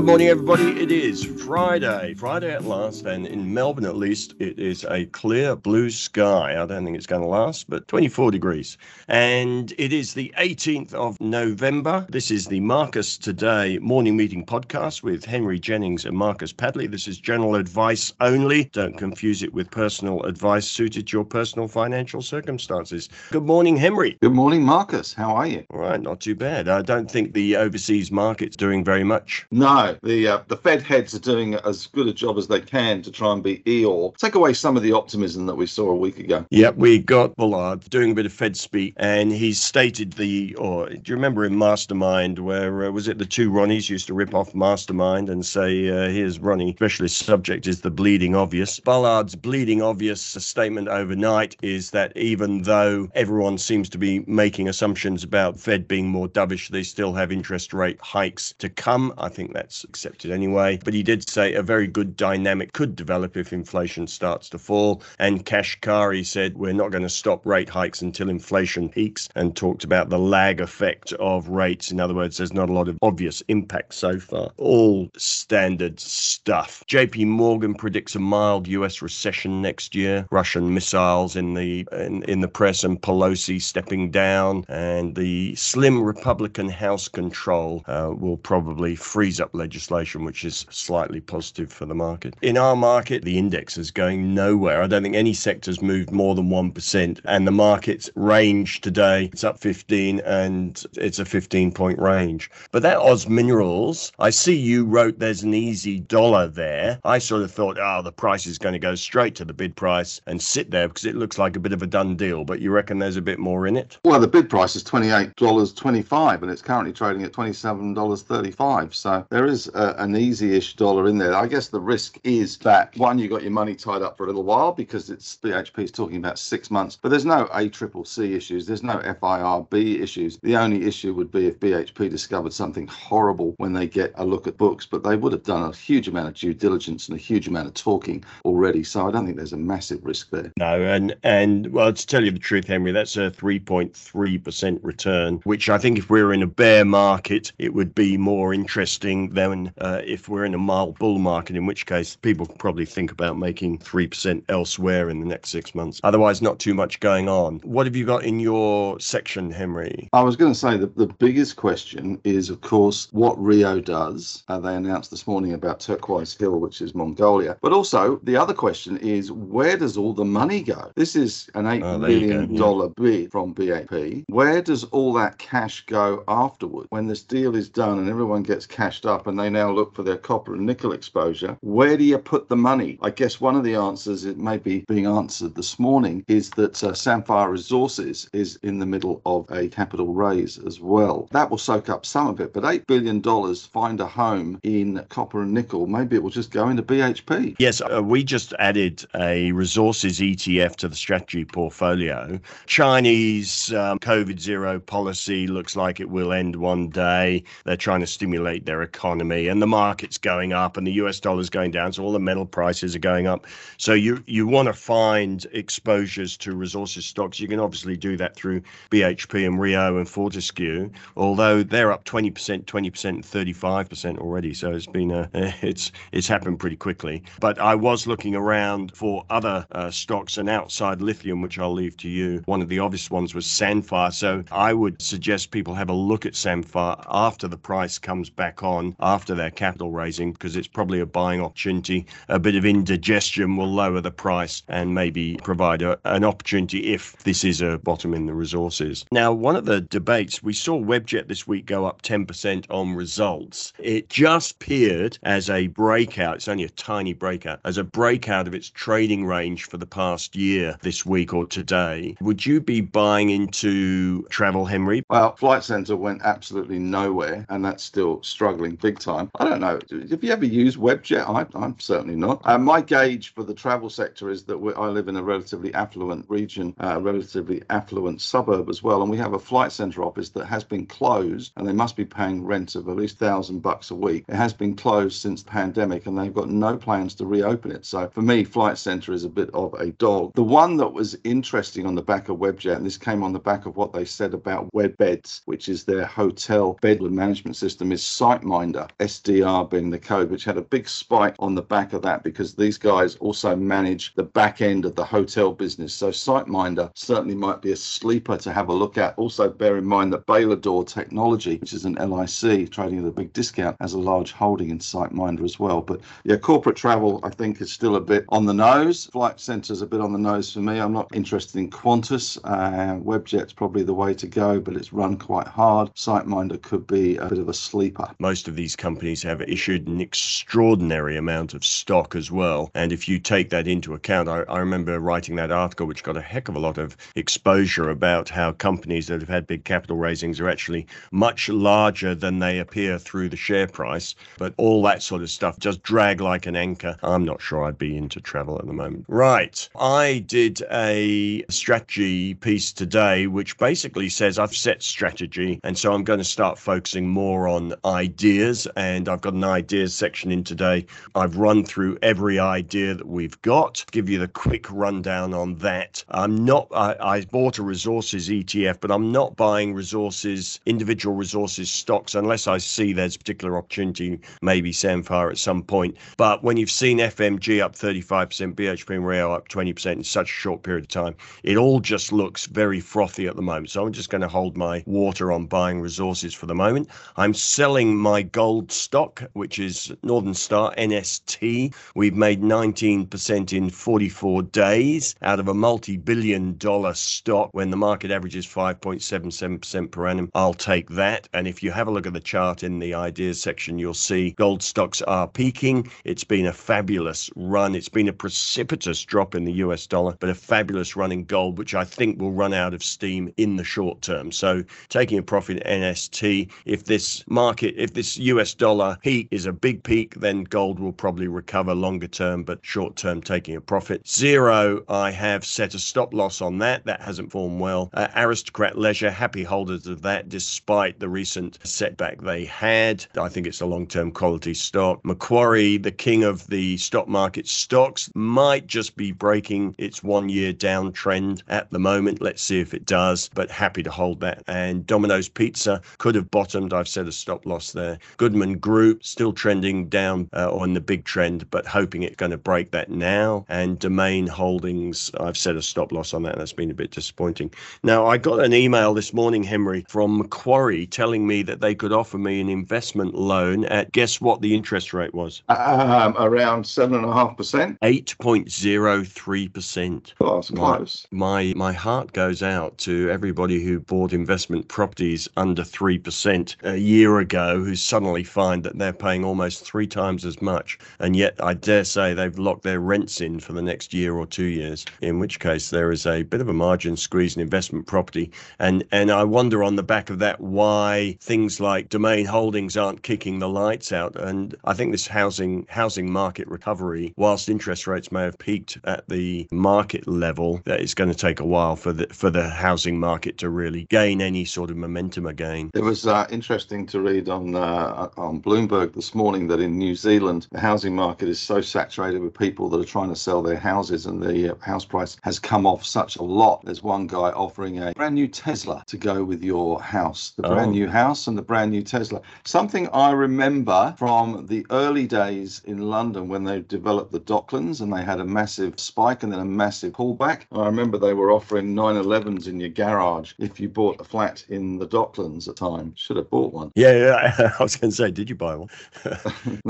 Good morning, everybody. It is Friday, Friday at last, and in Melbourne at least, it is a clear blue sky. I don't think it's going to last, but 24 degrees. And it is the 18th of November. This is the Marcus Today morning meeting podcast with Henry Jennings and Marcus Padley. This is general advice only. Don't confuse it with personal advice suited to your personal financial circumstances. Good morning, Henry. Good morning, Marcus. How are you? All right, not too bad. I don't think the overseas market's doing very much. No, the uh, the Fed heads are doing as good a job as they can to try and be Eeyore. Take away some of the optimism that we saw a week ago. Yep, we got Bullard doing a bit of Fed speak, and he stated the, or do you remember in Mastermind where uh, was it the two Ronnies used to rip off Mastermind and say, uh, here's Ronnie, specialist subject is the bleeding obvious. Bullard's bleeding obvious statement overnight is that even though everyone seems to be making assumptions about Fed being more dovish, they still have interest rate hikes to come. I think that's accepted anyway. But he did say a very good dynamic could develop if inflation starts to fall. And Kashkari said we're not going to stop rate hikes until inflation peaks and talked about the lag effect of rates. In other words, there's not a lot of obvious impact so far. All standard stuff. JP Morgan predicts a mild US recession next year. Russian missiles in the in, in the press and Pelosi stepping down and the slim Republican House control uh, will probably freeze up legislation, which is slightly positive for the market. In our market, the index is going nowhere. I don't think any sector's moved more than 1%. And the market's range today, it's up 15 and it's a 15 point range. But that Oz Minerals, I see you wrote there's an easy dollar there. I sort of thought, oh, the price is going to go straight to the bid price and sit there because it looks like a bit of a done deal. But you reckon there's a bit more in it? Well, the bid price is $28.25 and it's currently trading at $27.35. So there is a, an easy-ish dollar in there. I guess the risk is that one, you got your money tied up for a little while because it's BHP is talking about six months, but there's no ACCC issues, there's no FIRB issues. The only issue would be if BHP discovered something horrible when they get a look at books, but they would have done a huge amount of due diligence and a huge amount of talking already. So I don't think there's a massive risk there. No, and and well, to tell you the truth, Henry, that's a 3.3% return, which I think if we were in a bear market, it would be more interesting than uh, if we're in a mild bull market, in which case people probably think about making 3% elsewhere in the next six months. Otherwise, not too much going on. What have you got in your section, Henry? I was going to say that the biggest question is, of course, what Rio does. Uh, they announced this morning about Turquoise Hill, which is Mongolia. But also, the other question is, where does all the money go? This is an eight Oh, million dollar bid from BHP. Where does all that cash go afterward? When this deal is done and everyone gets cashed up and they now look for their copper and nickel exposure, where do you put the money? I guess one of the answers, it may be being answered this morning, is that uh, Sandfire Resources is in the middle of a capital raise as well. That will soak up some of it, but $8 billion find a home in copper and nickel. Maybe it will just go into BHP. Yes, uh, we just added a resources ETF to the strategy portfolio. Chinese um, COVID zero policy looks like it will end one day. They're trying to stimulate their economy, and the market's going up, and the US dollar's going down, so all the metal prices are going up. So you you want to find exposures to resources stocks. You can obviously do that through BHP and Rio and Fortescue, although they're up 20%, 20%, and 35% already. So it's been a it's it's happened pretty quickly. But I was looking around for other uh, stocks and outside lithium, which I'll leave to you. One of the obvious ones was Sandfire. So I would suggest people have a look at Sandfire after the price comes back on after their capital raising because it's probably a buying opportunity. A bit of indigestion will lower the price and maybe provide a, an opportunity if this is a bottom in the resources. Now, one of the debates we saw Webjet this week go up 10% on results. It just appeared as a breakout. It's only a tiny breakout as a breakout of its trading range for the past year this week or today. Would you be buying into travel, Henry? Well, Flight Centre went absolutely nowhere, and that's still struggling big time. I don't know. Have you ever used Webjet? I, I'm certainly not. Uh, my gauge for the travel sector is that I live in a relatively affluent region, a uh, relatively affluent suburb as well, and we have a Flight Centre office that has been closed, and they must be paying rent of at least thousand bucks a week. It has been closed since the pandemic, and they've got no plans to reopen it. So for me, Flight Centre is a bit of a dog. The one that was interesting on the back of Webjet, and this came on the back of what they said about WebBeds, which is their hotel bed management system, is SiteMinder. SDR being the code, which had a big spike on the back of that because these guys also manage the back end of the hotel business. So SiteMinder certainly might be a sleeper to have a look at. Also, bear in mind that Bailador Technology, which is an LIC trading at a big discount, has a large holding in SiteMinder as well. But yeah, corporate travel, I think, is still a bit on the nose. Flight Centre's a bit on the nose for me. I'm not interested in Qantas. Uh, Webjet's probably the way to go, but it's run quite hard. SiteMinder could be a bit of a sleeper. Most of these companies have issued an extraordinary amount of stock as well. And if you take that into account, I, I remember writing that article, which got a heck of a lot of exposure about how companies that have had big capital raisings are actually much larger than they appear through the share price. But all that sort of stuff just drag like an anchor. I'm not sure I'd be into travel at the moment. Right. I did a strategy piece today, which basically says I've set strategy. And so I'm going to start focusing more on ideas. And I've got an ideas section in today. I've run through every idea that we've got, give you the quick rundown on that. I'm not, I, I bought a resources ETF, but I'm not buying resources, individual resources stocks, unless I see there's particular opportunity, maybe Sandfire at some point. But when you've seen FMG up 35%, BHP and Rio up 20% in such a short period of time, it all just looks very frothy at the moment. So I'm just going to hold my water on buying resources for the moment. I'm selling my gold stock, which is Northern Star NST. We've made 19% in 44 days out of a multi billion dollar stock when the market average is 5.77% per annum. I'll take that. And if you have a look at the chart in the ideas section, you'll see gold stocks are peaking. It's been a fabulous run. It's been a precipitous drop in the US dollar, but a fabulous run in gold, which I think will run out of steam in the short term. So taking a profit NST, if this market, if this US dollar peak is a big peak, then gold will probably recover longer term, but short term taking a profit. Xero, I have set a stop loss on that. That hasn't formed well. Uh, Aristocrat Leisure, happy holders of that despite the recent setback they had. I think it's a long term quality stock. Macquarie, the king of the stock market stocks, might just be breaking its one year downtrend at the moment. Let's see if it does, but happy to hold that. And Domino's Pizza could have bottomed. I've set a stop loss there. Goodman Group still trending down uh, on the big trend, but hoping it's going to break that now. And Domain Holdings, I've set a stop loss on that. That's been a bit disappointing. Now, I got an email this morning, Henry, from Macquarie telling me that they could offer me an investment loan at guess what the interest rate was? Um, around seven and a half percent. Eight point zero three percent. Oh, that's close. My my heart goes out to everybody who bought investment properties under three percent a year ago, who suddenly find that they're paying almost three times as much, and yet I dare say they've locked their rents in for the next year or two years. In which case there is a bit of a margin squeeze in investment property, and and I wonder on the back of that why things like Domain Holdings aren't kicking the lights out, and I think this housing housing market recovery, whilst interest rates may have peaked at the market level, that it's going to take a while for the for the housing market to really gain any sort of momentum again. It was uh, interesting to read on uh, on Bloomberg this morning that in New Zealand the housing market is so saturated with people that are trying to sell their houses, and the uh, house price has come off such a lot. There's one guy offering a brand new Tesla to go with your house, the brand Oh. new house and the brand new Tesla. Something I remember from the early days in London when they developed the Docklands and they had a massive spike and then a massive pullback. I remember they were offering 911s in your garage if you bought a flat in the Docklands at the time. Should have bought one. Yeah, yeah. I was going to say, did you buy one?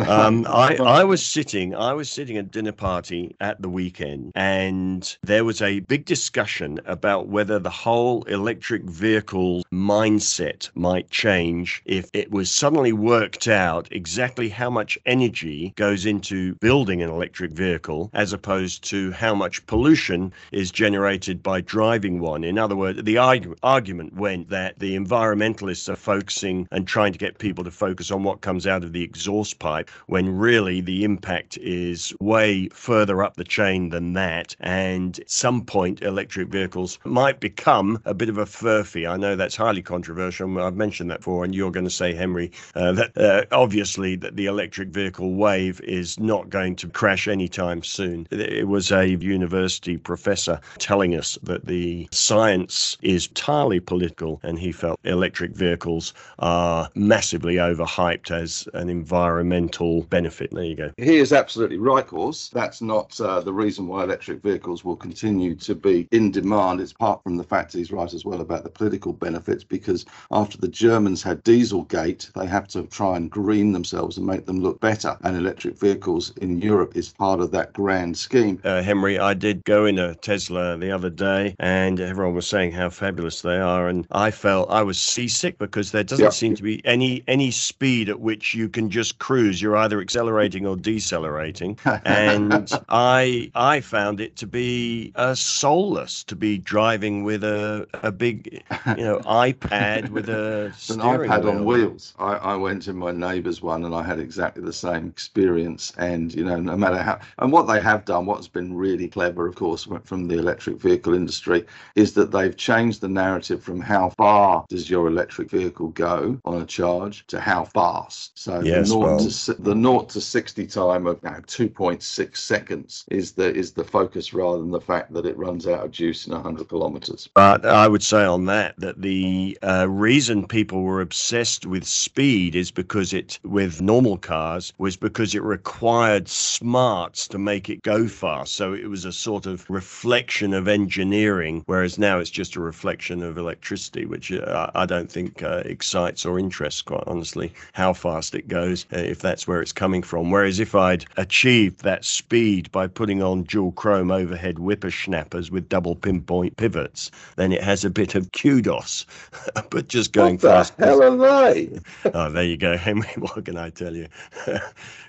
um, I, I was sitting, I was sitting at dinner party at the weekend, and there was a big discussion about whether the whole electric vehicle mindset might change if it was suddenly worked out exactly how much energy goes into building an electric vehicle as opposed to how much pollution is generated by driving one. In other words, the argu- argument went that the environmentalists are focusing and trying to get people to focus on what comes out of the exhaust pipe when really the impact is way further up the chain than that. And at some point, electric vehicles might become a bit of a furphy. I know that's highly controversial. I've mentioned that before, and you're going to say, Henry, uh, that uh, obviously that the electric vehicle wave is not going to crash anytime soon. It- was a university professor telling us that the science is entirely political, and he felt electric vehicles are massively overhyped hyped as an environmental benefit. There you go. He is absolutely right, of course. That's not uh, the reason why electric vehicles will continue to be in demand. It's apart from the fact that he's right as well about the political benefits, because after the Germans had Dieselgate, they have to try and green themselves and make them look better. And electric vehicles in Europe is part of that grand scheme. Uh, Henry, I did go in a Tesla the other day, and everyone was saying how fabulous they are, and I felt I was seasick because there doesn't seem to be any any speed at which you can just cruise. You're either accelerating or decelerating, and I I found it to be uh, soulless to be driving with a a big you know iPad with a an iPad wheel. on wheels. I, I went in my neighbour's one and I had exactly the same experience. And you know, no matter how and what they have done, what's been really clever, of course, from the electric vehicle industry, is that they've changed the narrative from how far does your electric vehicle go on a charge to how fast. So yes, the, naught well. to, the naught to sixty time of you know, two point six seconds is the is the focus rather than the fact that it runs out of juice in hundred kilometres. But I would say on that that the uh, reason people were obsessed with speed is because it with normal cars was because it required smarts to make it go fast. So it was a sort of reflection of engineering, whereas now it's just a reflection of electricity, which uh, I don't think uh, excites or interests, quite honestly, how fast it goes, uh, if that's where it's coming from. Whereas if I'd achieved that speed by putting on dual chrome overhead whippersnappers with double pinpoint pivots, then it has a bit of kudos. but just going what the fast. hell are they? oh, there you go, Henry. What can I tell you?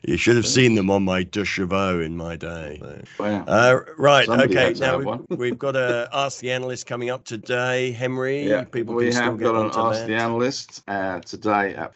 you should have seen them on my deux chevaux in my day. Wow. Uh, right. Somebody okay. Now we've, we've, got to Ask the Analyst coming up today, Henry. Yeah, People we have got an Ask that. the Analyst uh, today at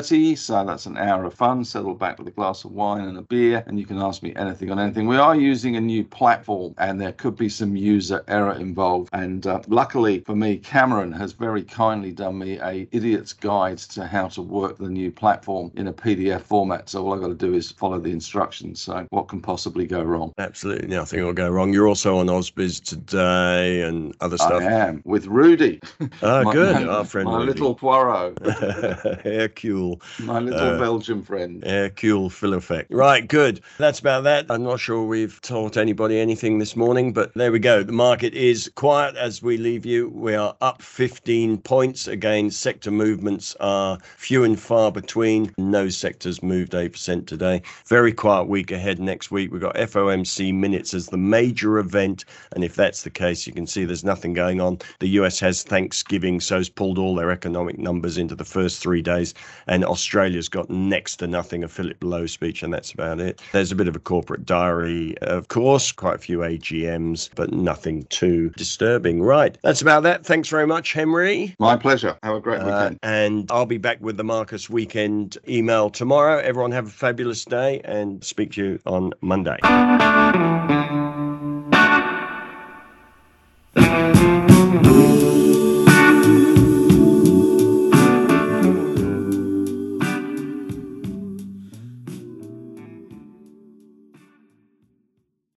5.30. So that's an hour of fun. Settle back with a glass of wine and a beer, and you can ask me anything on anything. We are using a new platform, and there could be some user error involved. And uh, luckily for me, Cameron has very kindly done me a idiot's guide to how to work the new platform in a PDF format. So all I've got to do is follow the instructions. So what can possibly go wrong? Absolutely nothing will go wrong. You're also on Ausbiz today and other stuff. I am with Rudi. Oh, my, good. Our friend my Rudi. little Poirot. Hercule. My little uh, Belgian friend. Hercule Filapek. Right, good. That's about that. I'm not sure we've taught anybody anything this morning, but there we go. The market is quiet as we leave you. We are up 15 points. Again, sector movements are few and far between. No sectors moved 8% today. Very quiet week ahead next week. We've got FOMC minutes as the major event. And if that's the case, you can see there's nothing going on. The US has Thanksgiving, so it's pulled all their economic numbers into the first three days. And Australia's got next to nothing of Philip Lowe speech, and that's about it. There's a bit of a corporate diary, of course, quite a few AGMs, but nothing too disturbing. Right. That's about that. Thanks very much, Henry. My pleasure. Have a great uh, weekend. Uh, and I'll be back with the Marcus Weekend email tomorrow. Everyone have a fabulous day and speak to you on Monday.